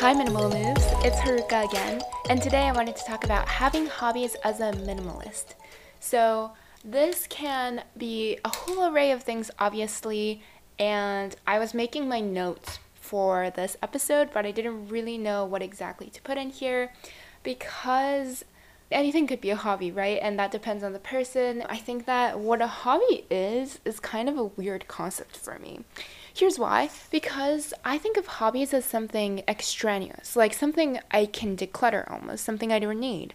Hi, Minimal Moves. It's Haruka again, and today I wanted to talk about having hobbies as a minimalist. So, this can be a whole array of things, obviously, and I was making my notes for this episode, but I didn't really know what exactly to put in here because anything could be a hobby, right? And that depends on the person. I think that what a hobby is is kind of a weird concept for me. Here's why because I think of hobbies as something extraneous, like something I can declutter almost, something I don't need.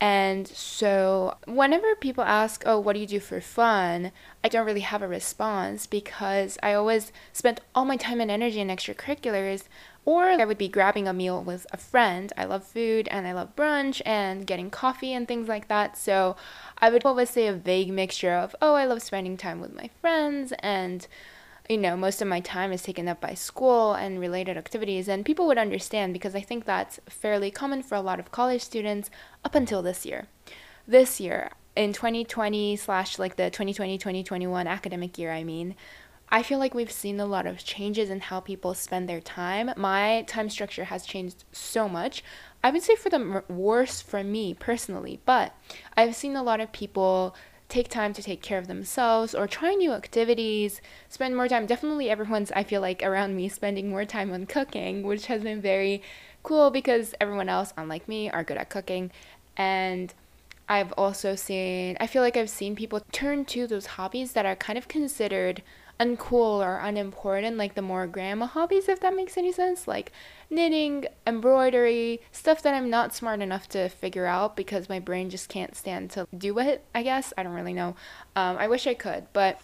And so, whenever people ask, Oh, what do you do for fun? I don't really have a response because I always spent all my time and energy in extracurriculars or I would be grabbing a meal with a friend. I love food and I love brunch and getting coffee and things like that. So I would always say a vague mixture of, oh, I love spending time with my friends and you know, most of my time is taken up by school and related activities, and people would understand because I think that's fairly common for a lot of college students up until this year. This year, in 2020 slash like the 2020 2021 academic year, I mean, I feel like we've seen a lot of changes in how people spend their time. My time structure has changed so much. I would say for the worse for me personally, but I've seen a lot of people take time to take care of themselves or try new activities, spend more time. Definitely, everyone's, I feel like, around me spending more time on cooking, which has been very cool because everyone else, unlike me, are good at cooking. And I've also seen, I feel like I've seen people turn to those hobbies that are kind of considered uncool or unimportant, like the more grandma hobbies, if that makes any sense, like knitting, embroidery, stuff that I'm not smart enough to figure out because my brain just can't stand to do it, I guess. I don't really know. Um, I wish I could, but.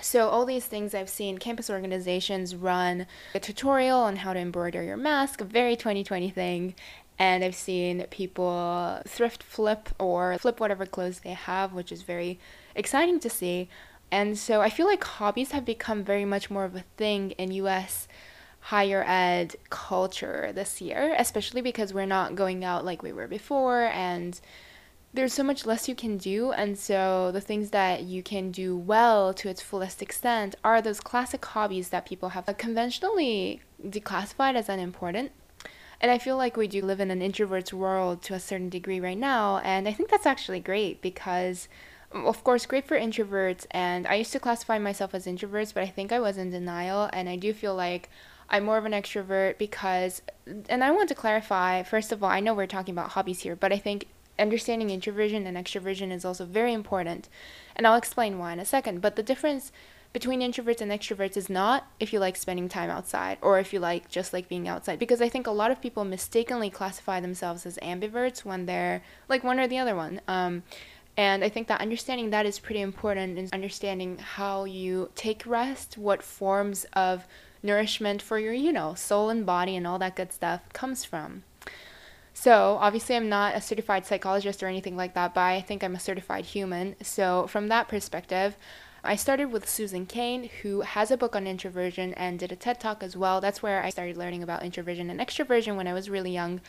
So, all these things I've seen campus organizations run a tutorial on how to embroider your mask, a very 2020 thing. And I've seen people thrift flip or flip whatever clothes they have, which is very exciting to see. And so I feel like hobbies have become very much more of a thing in US higher ed culture this year, especially because we're not going out like we were before and there's so much less you can do. And so the things that you can do well to its fullest extent are those classic hobbies that people have conventionally declassified as unimportant. And I feel like we do live in an introvert's world to a certain degree right now and I think that's actually great because of course, great for introverts. And I used to classify myself as introverts, but I think I was in denial. And I do feel like I'm more of an extrovert because, and I want to clarify, first of all, I know we're talking about hobbies here, but I think understanding introversion and extroversion is also very important. And I'll explain why in a second. But the difference between introverts and extroverts is not if you like spending time outside or if you like just like being outside because i think a lot of people mistakenly classify themselves as ambiverts when they're like one or the other one um, and I think that understanding that is pretty important in understanding how you take rest, what forms of nourishment for your, you know, soul and body and all that good stuff comes from. So, obviously, I'm not a certified psychologist or anything like that, but I think I'm a certified human. So, from that perspective, I started with Susan Cain, who has a book on introversion and did a TED talk as well. That's where I started learning about introversion and extroversion when I was really young.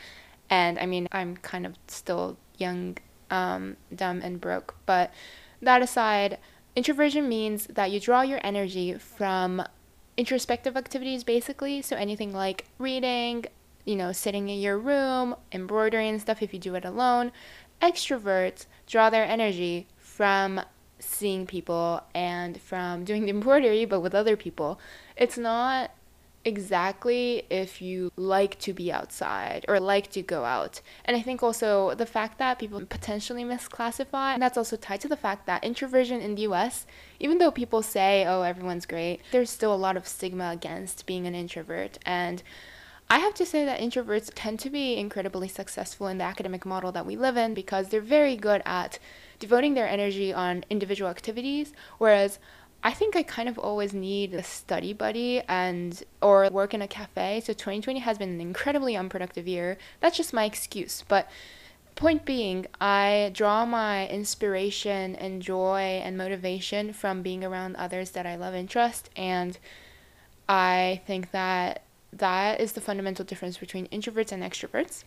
And I mean, I'm kind of still young um, dumb and broke. But that aside, introversion means that you draw your energy from introspective activities basically. So anything like reading, you know, sitting in your room, embroidering and stuff if you do it alone. Extroverts draw their energy from seeing people and from doing the embroidery but with other people. It's not exactly if you like to be outside or like to go out. And I think also the fact that people potentially misclassify, and that's also tied to the fact that introversion in the US, even though people say, oh, everyone's great, there's still a lot of stigma against being an introvert. And I have to say that introverts tend to be incredibly successful in the academic model that we live in because they're very good at devoting their energy on individual activities, whereas I think I kind of always need a study buddy and or work in a cafe. So 2020 has been an incredibly unproductive year. That's just my excuse. But point being, I draw my inspiration and joy and motivation from being around others that I love and trust and I think that that is the fundamental difference between introverts and extroverts.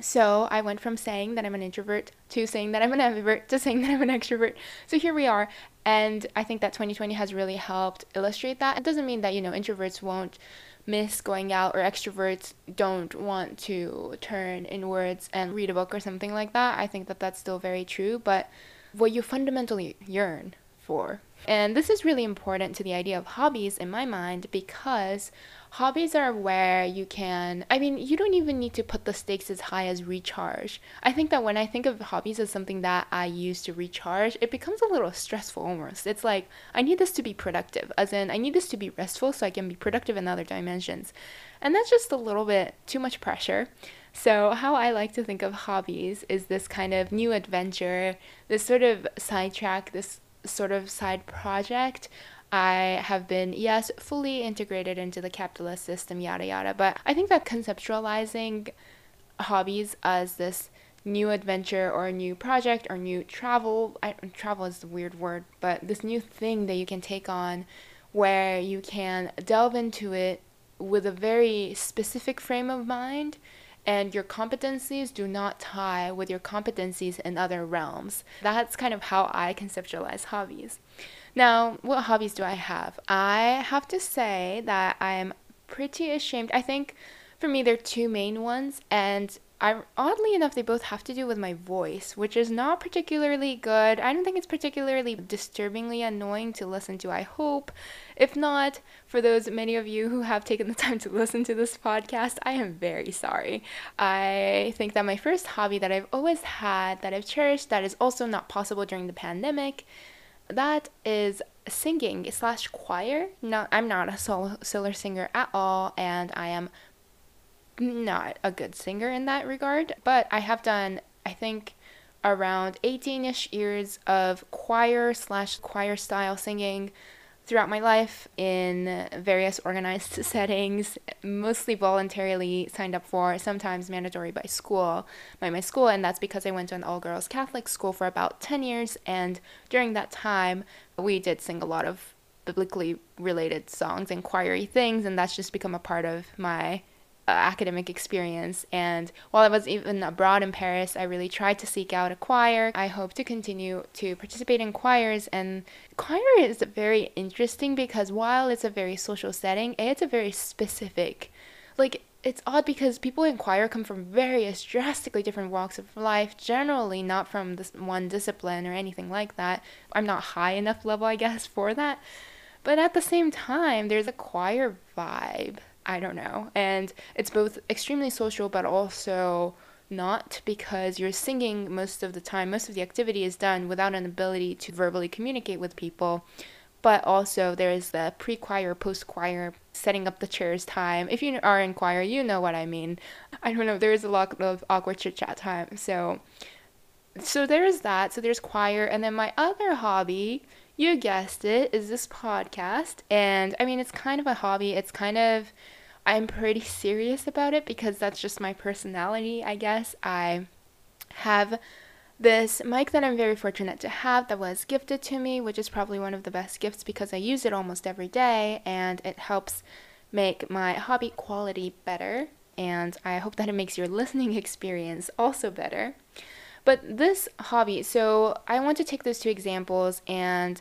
So I went from saying that I'm an introvert to saying that I'm an ambivert to saying that I'm an extrovert. So here we are. And I think that 2020 has really helped illustrate that. It doesn't mean that, you know, introverts won't miss going out or extroverts don't want to turn inwards and read a book or something like that. I think that that's still very true, but what you fundamentally yearn for. And this is really important to the idea of hobbies in my mind because hobbies are where you can, I mean, you don't even need to put the stakes as high as recharge. I think that when I think of hobbies as something that I use to recharge, it becomes a little stressful almost. It's like, I need this to be productive, as in, I need this to be restful so I can be productive in other dimensions. And that's just a little bit too much pressure. So, how I like to think of hobbies is this kind of new adventure, this sort of sidetrack, this sort of side project. I have been, yes, fully integrated into the capitalist system, yada yada. But I think that conceptualizing hobbies as this new adventure or a new project or new travel, I, travel is a weird word, but this new thing that you can take on where you can delve into it with a very specific frame of mind and your competencies do not tie with your competencies in other realms. That's kind of how I conceptualize hobbies. Now, what hobbies do I have? I have to say that I'm pretty ashamed. I think for me, there are two main ones, and I oddly enough they both have to do with my voice, which is not particularly good. I don't think it's particularly disturbingly annoying to listen to, I hope. If not, for those many of you who have taken the time to listen to this podcast, I am very sorry. I think that my first hobby that I've always had, that I've cherished, that is also not possible during the pandemic, that is singing slash choir. No, I'm not a solo, solo singer at all, and I am not a good singer in that regard, but I have done, I think, around 18 ish years of choir slash choir style singing throughout my life in various organized settings, mostly voluntarily signed up for, sometimes mandatory by school, by my school, and that's because I went to an all girls Catholic school for about 10 years, and during that time, we did sing a lot of biblically related songs and choiry things, and that's just become a part of my Uh, academic experience. And while I was even abroad in Paris, I really tried to seek out a choir. I hope to continue to participate in choirs. And choir is very interesting because while it's a very social setting, it's a very specific, like, it's odd because people in choir come from various drastically different walks of life, generally not from this one discipline or anything like that. I'm not high enough level, I guess, for that. But at the same time, there's a choir vibe I don't know. And it's both extremely social but also not because you're singing most of the time. Most of the activity is done without an ability to verbally communicate with people. But also, there is the pre choir, post choir, setting up the chairs time. If you are in choir, you know what I mean. I don't know, there is a lot of awkward chit chat time. So, so there's that. So there's choir. And then my other hobby, you guessed it, is this podcast. And I mean, it's kind of a hobby. It's kind of I'm pretty serious about it because that's just my personality, I guess. I have this mic that I'm very fortunate to have that was gifted to me, which is probably one of the best gifts because I use it almost every day and it helps make my hobby quality better. And I hope that it makes your listening experience also better. But this hobby, so I want to take those two examples and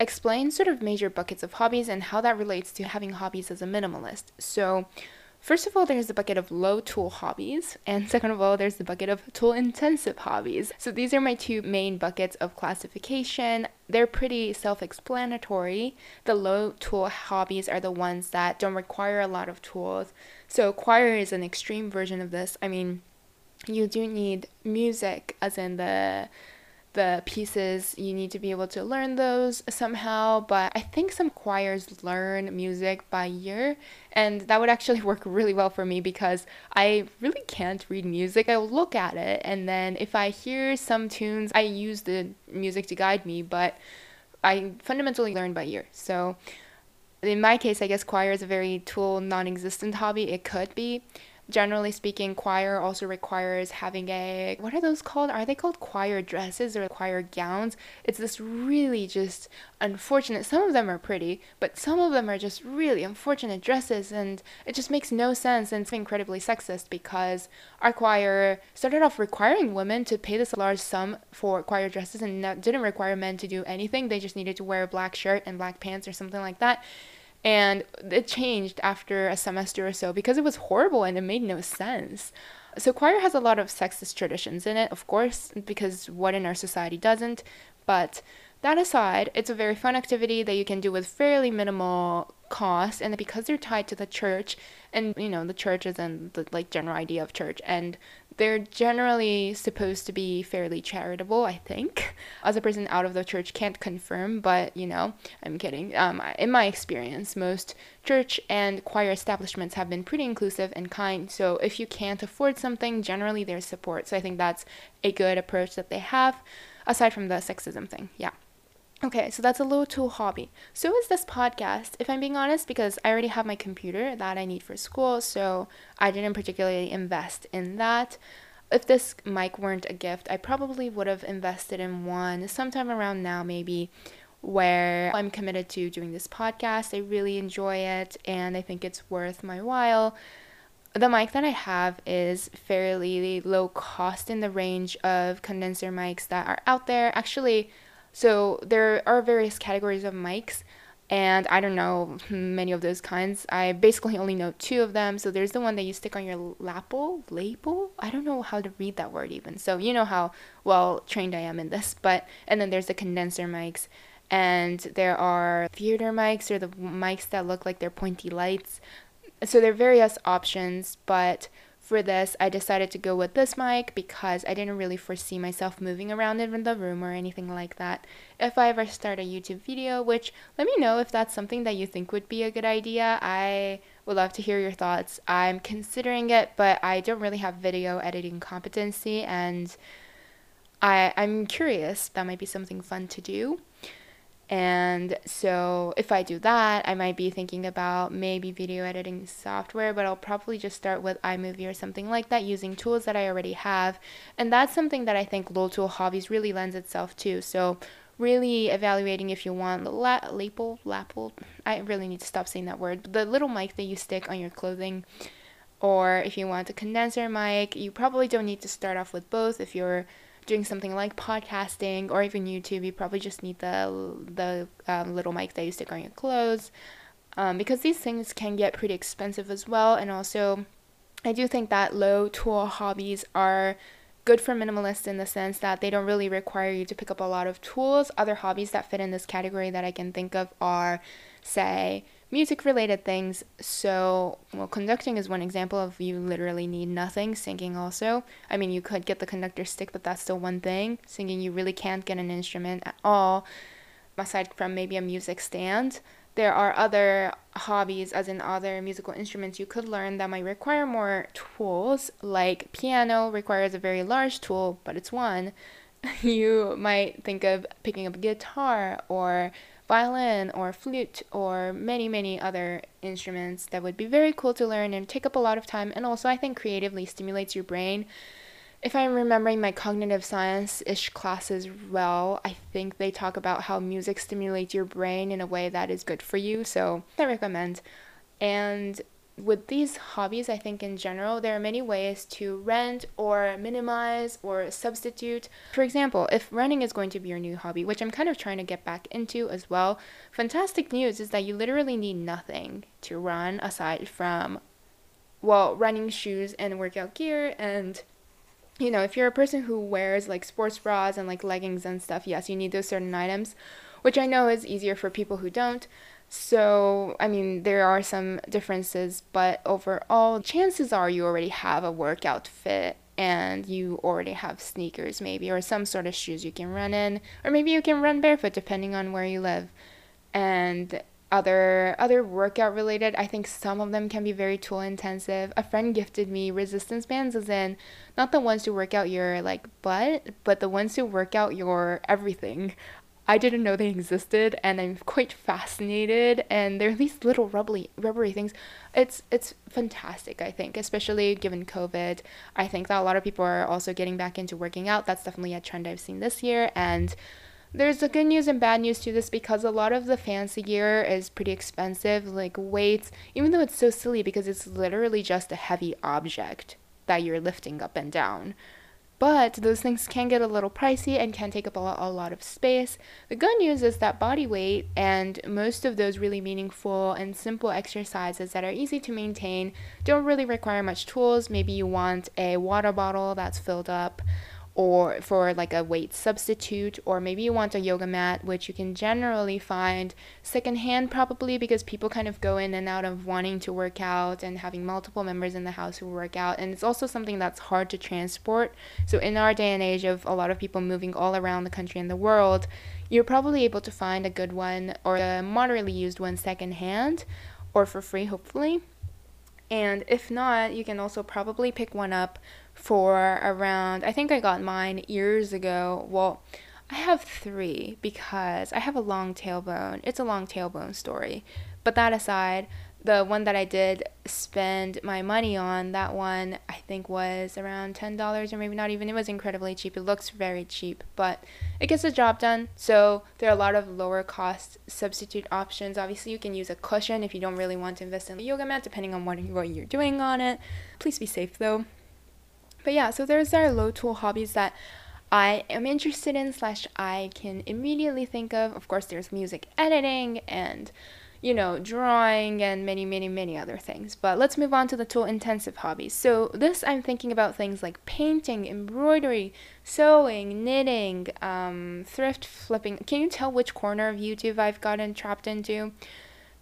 explain sort of major buckets of hobbies and how that relates to having hobbies as a minimalist. So, first of all, there's the bucket of low tool hobbies, and second of all, there's the bucket of tool intensive hobbies. So, these are my two main buckets of classification. They're pretty self explanatory. The low tool hobbies are the ones that don't require a lot of tools. So, choir is an extreme version of this. I mean, you do need music, as in the the pieces you need to be able to learn those somehow but i think some choirs learn music by ear and that would actually work really well for me because i really can't read music. I look at it and then if i hear some tunes i use the music to guide me but i fundamentally learn by ear. So in my case i guess choir is a very tool non-existent hobby. It could be generally speaking, choir also requires having a what are those called? Are they called choir dresses or choir gowns? It's this really just unfortunate. Some of them are pretty, but some of them are just really unfortunate dresses, and it just makes no sense and it's incredibly sexist because our choir started off requiring women to pay this large sum for choir dresses and didn't require men to do anything. They just needed to wear a black shirt and black pants or something like that And it changed after a semester or so because it was horrible and it made no sense. So, choir has a lot of sexist traditions in it, of course, because what in our society doesn't. But that aside, it's a very fun activity that you can do with fairly minimal cost, and because they're tied to the church, and you know the church is in the like general idea of church, and they're generally supposed to be fairly charitable. I think, as a person out of the church, can't confirm, but you know, I'm kidding. Um, in my experience, most church and choir establishments have been pretty inclusive and kind. So if you can't afford something, generally there's support. So I think that's a good approach that they have, aside from the sexism thing. Yeah. Okay, so that's a little tool hobby. So is this podcast, if I'm being honest, because I already have my computer that I need for school, so I didn't particularly invest in that. If this mic weren't a gift, I probably would have invested in one sometime around now, maybe, where I'm committed to doing this podcast. I really enjoy it, and I think it's worth my while. The mic that I have is fairly low cost in the range of condenser mics that are out there. Actually, so there are various categories of mics, and I don't know many of those kinds. I basically only know two of them. So there's the one that you stick on your lapel, label. I don't know how to read that word even. So you know how well trained I am in this. But and then there's the condenser mics, and there are theater mics or the mics that look like they're pointy lights. So there are various options, but for this, I decided to go with this mic because I didn't really foresee myself moving around in the room or anything like that. If I ever start a YouTube video, which let me know if that's something that you think would be a good idea. I would love to hear your thoughts. I'm considering it, but I don't really have video editing competency and I I'm curious. That might be something fun to do. And so if I do that, I might be thinking about maybe video editing software, but I'll probably just start with iMovie or something like that using tools that I already have. And that's something that I think Low Tool Hobbies really lends itself to. So really evaluating if you want the la- lapel, lapel, I really need to stop saying that word, the little mic that you stick on your clothing. Or if you want a condenser mic, you probably don't need to start off with both if you're doing something like podcasting or even YouTube, you probably just need the the um, little mic that you stick on your clothes, um, because these things can get pretty expensive as well. And also, I do think that low tool hobbies are good for minimalists in the sense that they don't really require you to pick up a lot of tools. Other hobbies that fit in this category that I can think of are, say, music related things. So, well, conducting is one example of you literally need nothing. Singing also. I mean, you could get the conductor stick, but that's still one thing. Singing, you really can't get an instrument at all, aside from maybe a music stand. There are other hobbies, as in other musical instruments, you could learn that might require more tools. Like piano requires a very large tool, but it's one. You might think of picking up a guitar or violin or flute or many, many other instruments that would be very cool to learn and take up a lot of time and also I think creatively stimulates your brain. If I'm remembering my cognitive science ish classes well, I think they talk about how music stimulates your brain in a way that is good for you, so I recommend. And with these hobbies, I think in general, there are many ways to rent or minimize or substitute. For example, if running is going to be your new hobby, which I'm kind of trying to get back into as well, fantastic news is that you literally need nothing to run aside from, well, running shoes and workout gear. And, you know, if you're a person who wears like sports bras and like leggings and stuff, yes, you need those certain items, which I know is easier for people who don't. So, I mean, there are some differences, but overall, chances are you already have a workout fit and you already have sneakers, maybe, or some sort of shoes you can run in, or maybe you can run barefoot depending on where you live. And other other workout related i think some of them can be very tool intensive a friend gifted me resistance bands as in not the ones to work out your like butt but the ones to work out your everything I didn't know they existed, and I'm quite fascinated. And they're these little rubbery, rubbery things. It's it's fantastic. I think, especially given COVID, I think that a lot of people are also getting back into working out. That's definitely a trend I've seen this year, and there's the good news and bad news to this because a lot of the fancy gear is pretty expensive, like weights, even though it's so silly because it's literally just a heavy object that you're lifting up and down but those things can get a little pricey and can take up a lot, a lot of space. The good news is that body weight and most of those really meaningful and simple exercises that are easy to maintain don't really require much tools. Maybe you want a water bottle that's filled up or for like a weight substitute, or maybe you want a yoga mat, which you can generally find secondhand probably because people kind of go in and out of wanting to work out and having multiple members in the house who work out. And it's also something that's hard to transport. So, in our day and age of a lot of people moving all around the country and the world, you're probably able to find a good one or a moderately used one secondhand or for free, hopefully. And if not, you can also probably pick one up for around, I think I got mine years ago. Well, I have three because I have a long tailbone. It's a long tailbone story. But that aside, the one that I did spend my money on, that one I think was around $10 or maybe not even. It was incredibly cheap. It looks very cheap, but it gets the job done. So there are a lot of lower cost substitute options. Obviously, you can use a cushion if you don't really want to invest in a yoga mat, depending on what what you're doing on it. Please be safe though. But yeah, so there's our low tool hobbies that I am interested in slash I can immediately think of. Of course, there's music editing and you know, drawing and many, many, many other things. But let's move on to the tool intensive hobbies. So, this I'm thinking about things like painting, embroidery, sewing, knitting, um, thrift flipping. Can you tell which corner of YouTube I've gotten trapped into?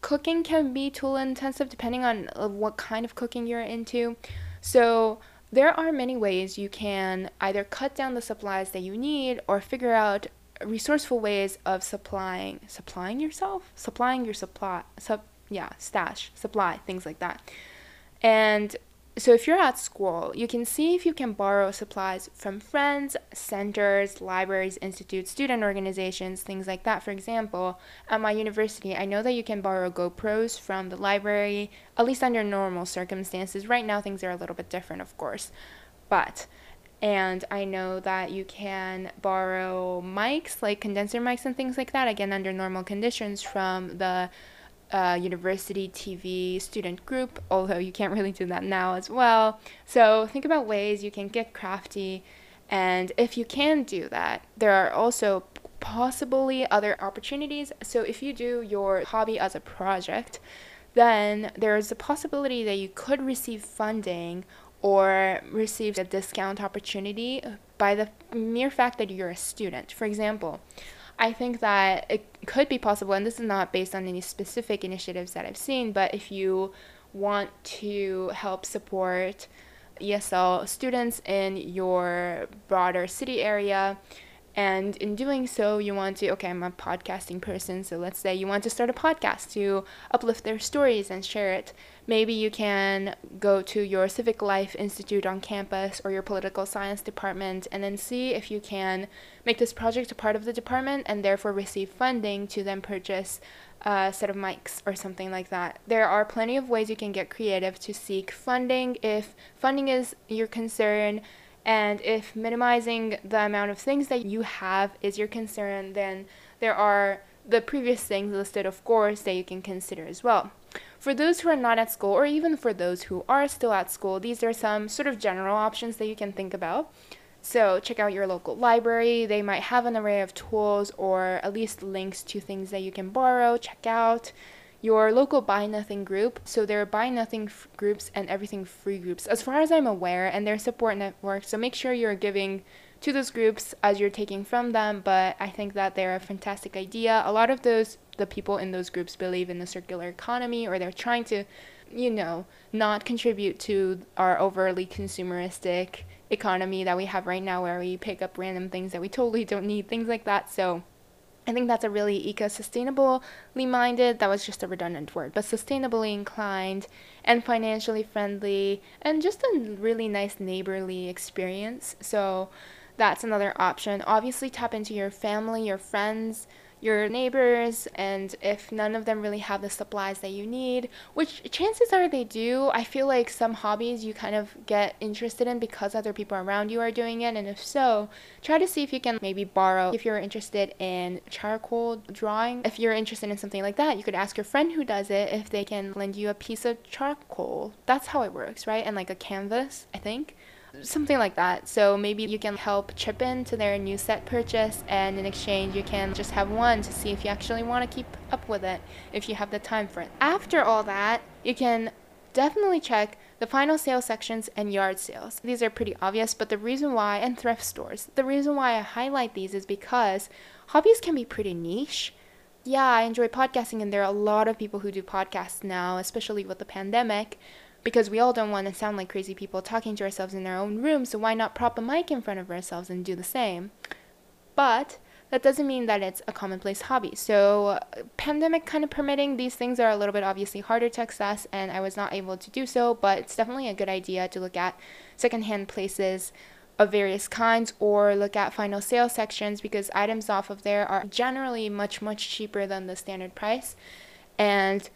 Cooking can be tool intensive depending on uh, what kind of cooking you're into. So, there are many ways you can either cut down the supplies that you need or figure out resourceful ways of supplying supplying yourself, supplying your supply, sub yeah, stash, supply, things like that. And so if you're at school, you can see if you can borrow supplies from friends, centers, libraries, institutes, student organizations, things like that. For example, at my university, I know that you can borrow GoPros from the library, at least under normal circumstances. Right now, things are a little bit different, of course. But, and I know that you can borrow mics, like condenser mics and things like that, again, under normal conditions from the uh, university TV student group, although you can't really do that now as well. So think about ways you can get crafty. And if you can do that, there are also possibly other opportunities. So if you do your hobby as a project, then there's a possibility that you could receive funding or receive a discount opportunity by the mere fact that you're a student. For example, I think that it could be possible, and this is not based on any specific initiatives that I've seen, but if you want to help support ESL students in your broader city area, and in doing so, you want to, okay, I'm a podcasting person, so let's say you want to start a podcast to uplift their stories and share it maybe you can go to your civic life institute on campus or your political science department and then see if you can make this project a part of the department and therefore receive funding to then purchase a set of mics or something like that. There are plenty of ways you can get creative to seek funding if funding is your concern. And if minimizing the amount of things that you have is your concern, then there are the previous things listed, of course, that you can consider as well. For those who are not at school, or even for those who are still at school, these are some sort of general options that you can think about. So, check out your local library. They might have an array of tools or at least links to things that you can borrow, check out. Your local Buy Nothing group. So, there are Buy Nothing f- groups and Everything Free groups, as far as I'm aware, and their support network. So, make sure you're giving to those groups as you're taking from them, but I think that they're a fantastic idea. A lot of those the people in those groups believe in the circular economy or they're trying to, you know, not contribute to our overly consumeristic economy that we have right now where we pick up random things that we totally don't need, things like that. So I think that's a really eco-sustainably minded, that was just a redundant word, but sustainably inclined and financially friendly and just a really nice neighborly experience. So that's another option. Obviously tap into your family, your friends, your neighbors and if none of them really have the supplies that you need which chances are they do i feel like some hobbies you kind of get interested in because other people around you are doing it and if so try to see if you can maybe borrow. If you're interested in charcoal drawing if you're interested in something like that you could ask your friend who does it if they can lend you a piece of charcoal. That's how it works right? And like a canvas i think something like that. So maybe you can help chip in to their new set purchase, and in exchange, you can just have one to see if you actually want to keep up with it, if you have the time for it. After all that, you can definitely check the final sale sections and yard sales. These are pretty obvious, but the reason why, and thrift stores, the reason why I highlight these is because hobbies can be pretty niche. Yeah, I enjoy podcasting, and there are a lot of people who do podcasts now, especially with the pandemic because we all don't want to sound like crazy people talking to ourselves in our own room, so why not prop a mic in front of ourselves and do the same? But that doesn't mean that it's a commonplace hobby. So, pandemic kind of permitting, these things are a little bit obviously harder to access, and I was not able to do so, but it's definitely a good idea to look at secondhand places of various kinds or look at final sale sections because items off of there are generally much, much cheaper than the standard price. And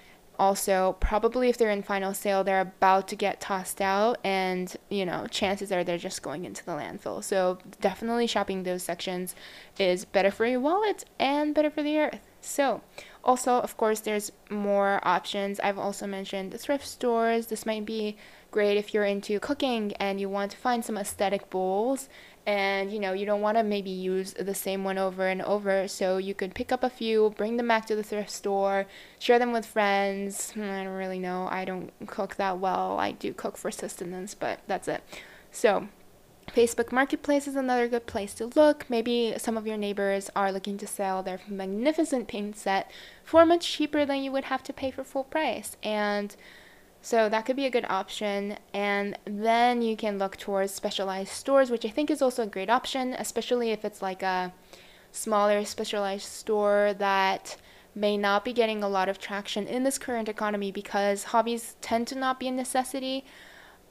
also probably if they're in final sale they're about to get tossed out and you know chances are they're just going into the landfill. So definitely shopping those sections is better for your wallet and better for the earth. So also of course there's more options. I've also mentioned the thrift stores. This might be great if you're into cooking and you want to find some aesthetic bowls and you know you don't want to maybe use the same one over and over. So you could pick up a few bring them back to the thrift store share them with friends. Hmm, i don't really know. I don't cook that well. I do cook for sustenance but that's it. So facebook marketplace is another good place to look. Maybe some of your neighbors are looking to sell their magnificent paint set for much cheaper than you would have to pay for full price. And so that could be a good option. And then you can look towards specialized stores, which I think is also a great option, especially if it's like a smaller specialized store that may not be getting a lot of traction in this current economy because hobbies tend to not be a necessity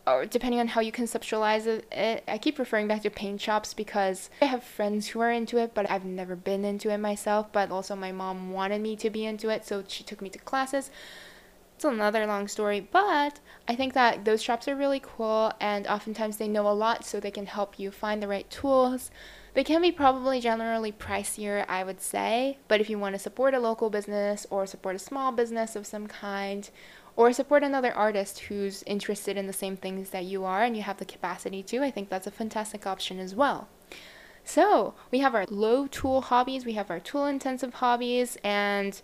or depending on how you conceptualize it, I keep referring back to paint shops because I have friends who are into it, but I've never been into it myself. But also, my mom wanted me to be into it, so she took me to classes. It's another long story, but I think that those shops are really cool and oftentimes they know a lot so they can help you find the right tools. They can be probably generally pricier, I would say, but if you want to support a local business or support a small business of some kind, or support another artist who's interested in the same things that you are and you have the capacity to, I think that's a fantastic option as well. So, we have our low tool hobbies, we have our tool intensive hobbies, and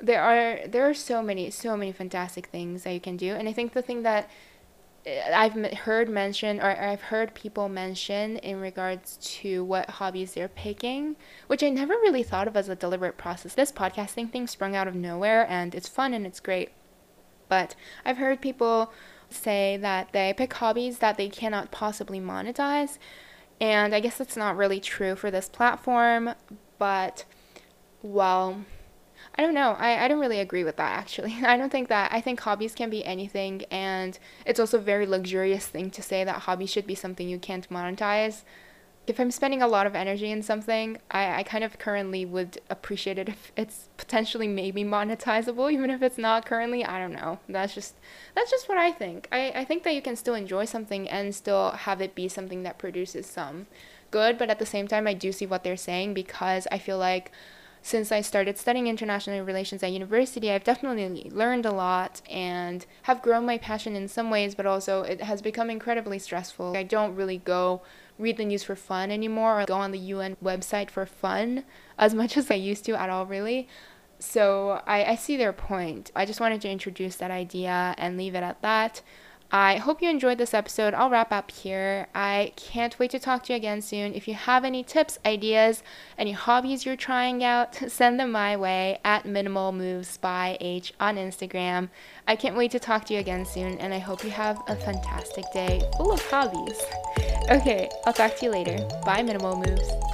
there are there are so many so many fantastic things that you can do and i think the thing that eh, I've heard mentioned or I've heard people mention in regards to what hobbies they're picking, which I never really thought of as a deliberate process. This podcasting thing sprung out of nowhere and it's fun and it's great. But I've heard people say that they pick hobbies that they cannot possibly monetize. And I guess that's not really true for this platform, but well, I don't know. I, I don't really agree with that actually. I don't think that I think hobbies can be anything and it's also a very luxurious thing to say that hobby should be something you can't monetize. If I'm spending a lot of energy in something, I, I kind of currently would appreciate it if it's potentially maybe monetizable, even if it's not currently. I don't know. That's just that's just what I think. I, I think that you can still enjoy something and still have it be something that produces some good, but at the same time I do see what they're saying because I feel like since I started studying international relations at university, I've definitely learned a lot and have grown my passion in some ways, but also it has become incredibly stressful. I don't really go read the news for fun anymore or go on the UN website for fun as much as I used to at all, really. So I, I see their point. I just wanted to introduce that idea and leave it at that. I hope you enjoyed this episode. I'll wrap up here. I can't wait to talk to you again soon. If you have any tips, ideas, any hobbies you're trying out, send them my way at Minimal Moves by H on Instagram. I can't wait to talk to you again soon, and I hope you have a fantastic day full of hobbies. Okay, I'll talk to you later. Bye, Minimal Moves.